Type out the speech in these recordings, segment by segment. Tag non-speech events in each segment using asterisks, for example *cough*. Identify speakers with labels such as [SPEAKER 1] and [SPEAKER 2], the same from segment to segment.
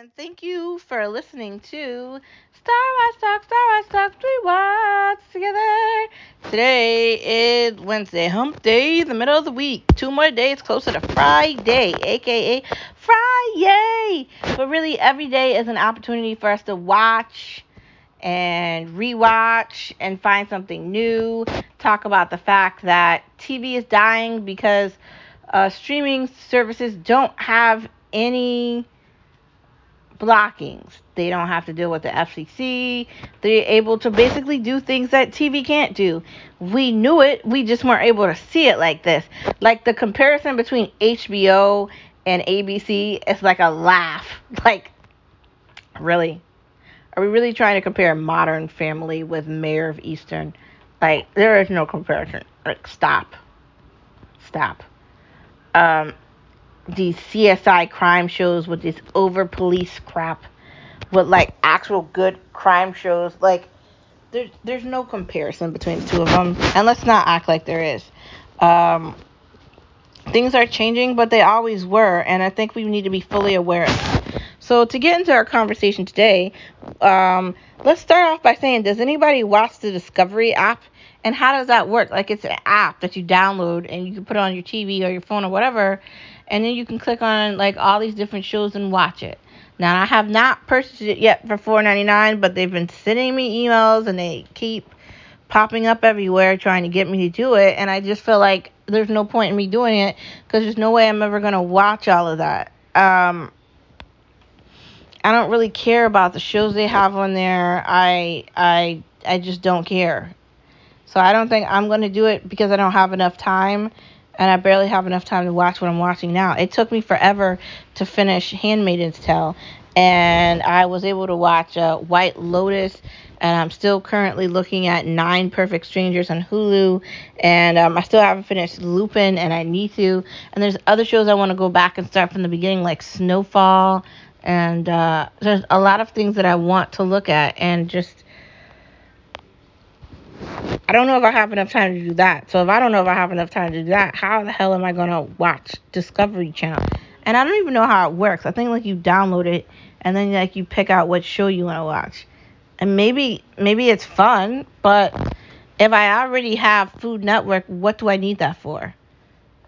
[SPEAKER 1] and thank you for listening to Star Wars Talk, Star Wars Talk, we watch together. Today is Wednesday, hump day, the middle of the week. Two more days closer to Friday, aka Friday. But really, every day is an opportunity for us to watch and rewatch and find something new. Talk about the fact that TV is dying because uh, streaming services don't have any blockings. They don't have to deal with the FCC. They're able to basically do things that TV can't do. We knew it, we just weren't able to see it like this. Like the comparison between HBO and ABC is like a laugh. *laughs* Like, really? Are we really trying to compare Modern Family with Mare of Easttown? Like, there is no comparison. Like, stop. Stop. Um, these CSI crime shows with this over police crap with like actual good crime shows. Like there's there's no comparison between the two of them, and let's not act like there is. Um, things are changing, but they always were, and I think we need to be fully aware. So to get into our conversation today, um, let's start off by saying, does anybody watch the Discovery app? And how does that work? Like it's an app that you download and you can put it on your TV or your phone or whatever, and then you can click on like all these different shows and watch it. Now I have not purchased it yet for $4.99, but they've been sending me emails and they keep popping up everywhere trying to get me to do it, and I just feel like there's no point in me doing it because there's no way I'm ever gonna watch all of that. Um, I don't really care about the shows they have on there. I I I just don't care. So I don't think I'm going to do it because I don't have enough time and I barely have enough time to watch what I'm watching now. It took me forever to finish Handmaid's Tale and I was able to watch uh, White Lotus and I'm still currently looking at Nine Perfect Strangers on Hulu and um, I still haven't finished Lupin and I need to. And there's other shows I want to go back and start from the beginning like Snowfall and uh, there's a lot of things that I want to look at and just I don't know if I have enough time to do that. So if I don't know if I have enough time to do that, how the hell am I gonna watch Discovery Channel? And I don't even know how it works. I think like you download it and then like you pick out what show you want to watch. And maybe maybe it's fun, but if I already have Food Network, what do I need that for?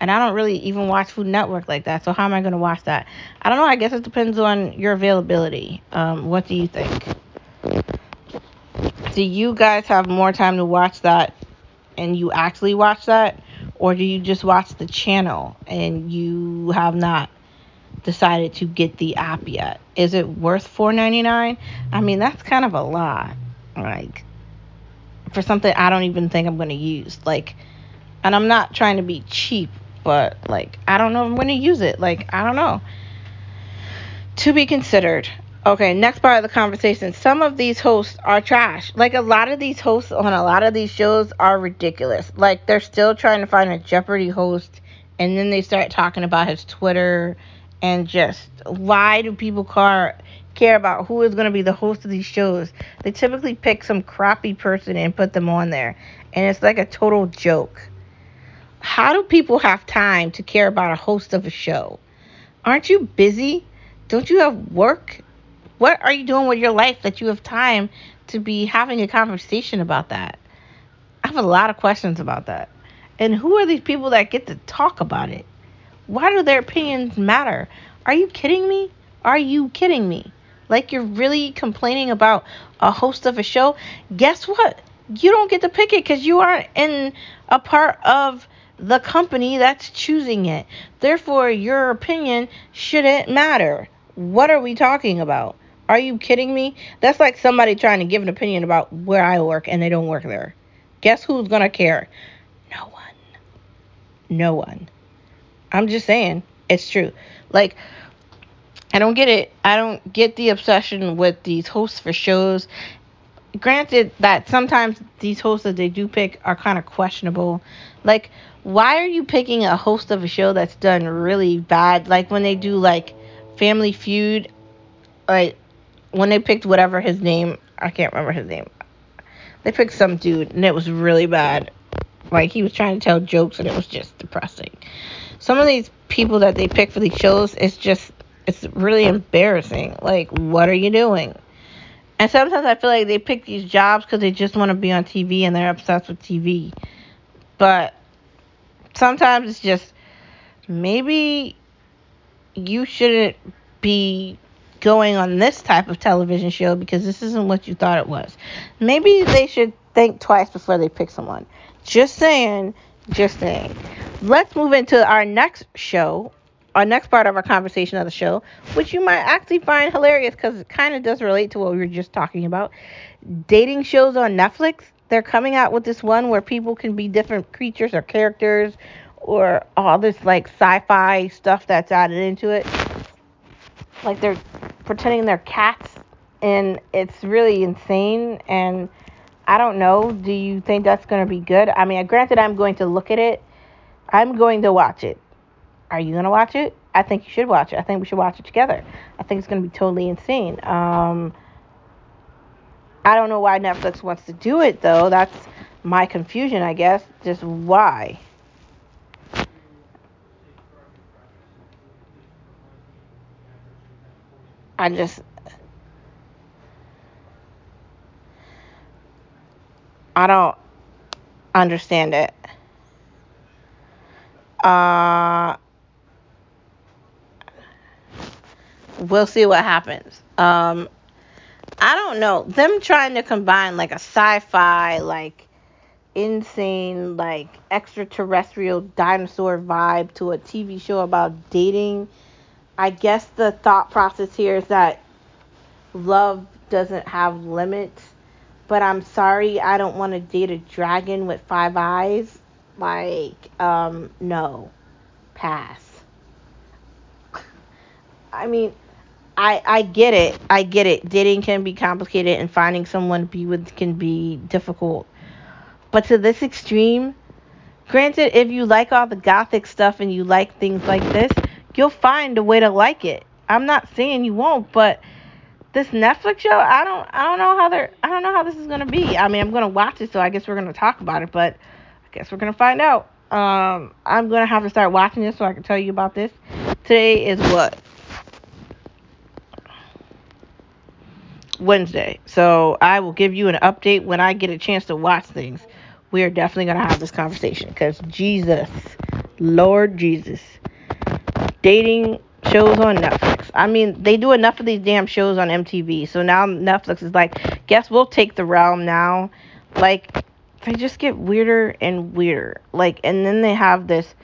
[SPEAKER 1] And I don't really even watch Food Network like that. So how am I going to watch that? I don't know. I guess it depends on your availability. Um, what do you think? do you guys have more time to watch that and you actually watch that or do you just watch the channel and you have not decided to get the app yet is it worth 4.99 i mean that's kind of a lot like for something i don't even think i'm going to use like and i'm not trying to be cheap but like i don't know if i'm to use it like i don't know to be considered Okay, next part of the conversation. Some of these hosts are trash. Like a lot of these hosts on a lot of these shows are ridiculous. Like they're still trying to find a Jeopardy host and then they start talking about his Twitter and just why do people car care about who is going to be the host of these shows? They typically pick some crappy person and put them on there. And it's like a total joke. How do people have time to care about a host of a show? Aren't you busy? Don't you have work? What are you doing with your life that you have time to be having a conversation about that? I have a lot of questions about that. And who are these people that get to talk about it? Why do their opinions matter? Are you kidding me? Are you kidding me? Like you're really complaining about a host of a show? Guess what? You don't get to pick it because you aren't in a part of the company that's choosing it. Therefore, your opinion shouldn't matter. What are we talking about? Are you kidding me? That's like somebody trying to give an opinion about where I work and they don't work there. Guess who's going to care? No one. No one. I'm just saying. It's true. Like, I don't get it. I don't get the obsession with these hosts for shows. Granted that sometimes these hosts that they do pick are kind of questionable. Like, why are you picking a host of a show that's done really bad? Like when they do like Family Feud, like when they picked whatever his name, I can't remember his name. They picked some dude and it was really bad. Like he was trying to tell jokes and it was just depressing. Some of these people that they pick for these shows, it's just It's really embarrassing. Like, what are you doing? And sometimes I feel like they pick these jobs because they just want to be on TV and they're obsessed with TV. But sometimes it's just maybe you shouldn't be going on this type of television show because this isn't what you thought it was. Maybe they should think twice before they pick someone. Just saying, just saying. Let's move into our next show, our next part of our conversation of the show, which you might actually find hilarious because it kind of does relate to what we were just talking about. Dating shows on Netflix. They're coming out with this one where people can be different creatures or characters or all this like sci-fi stuff that's added into it. Like they're pretending they're cats and it's really insane and I don't know. Do you think that's going to be good? I mean, granted I'm going to look at it. I'm going to watch it. Are you going to watch it? I think you should watch it. I think we should watch it together. I think it's going to be totally insane. Um I don't know why Netflix wants to do it though. That's my confusion, I guess. Just why? I just I don't understand it. Uh we'll see what happens. Um I don't know. Them trying to combine like a sci-fi like insane like extraterrestrial dinosaur vibe to a TV show about dating. I guess the thought process here is that love doesn't have limits but I'm sorry, I don't want to date a dragon with five eyes. Like, um, no. Pass. I mean, I I get it. I get it. Dating can be complicated and finding someone to be with can be difficult. But to this extreme, granted, if you like all the gothic stuff and you like things like this, you'll find a way to like it. I'm not saying you won't, but this Netflix show, I don't I don't know how they're I don't know how this is gonna be. I mean I'm gonna watch it so I guess we're gonna talk about it, but I guess we're gonna find out. Um I'm gonna have to start watching this so I can tell you about this. Today is what? Wednesday. So I will give you an update when I get a chance to watch things. We are definitely gonna have this conversation because Jesus, Lord Jesus, dating shows on Netflix. I mean, they do enough of these damn shows on MTV. So now Netflix is like, guess we'll take the realm now. Like, they just get weirder and weirder. Like, and then they have this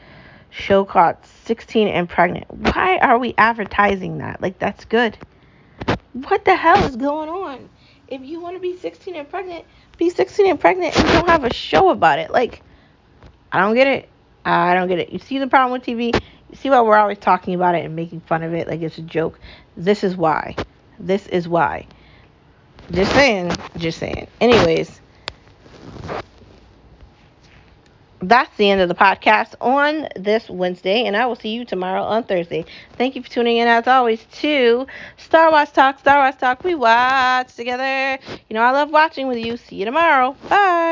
[SPEAKER 1] show called 16 and Pregnant. Why are we advertising that? Like, that's good. What the hell is going on? If you want to be 16 and pregnant, be 16 and pregnant and don't have a show about it. Like, I don't get it. I don't get it. You see the problem with TV? You see why we're always talking about it and making fun of it like it's a joke? This is why. This is why. Just saying. Just saying. Anyways, that's the end of the podcast on this Wednesday, and I will see you tomorrow on Thursday. Thank you for tuning in, as always, to Star Wars Talk. Star Wars Talk, we watch together. You know, I love watching with you. See you tomorrow. Bye.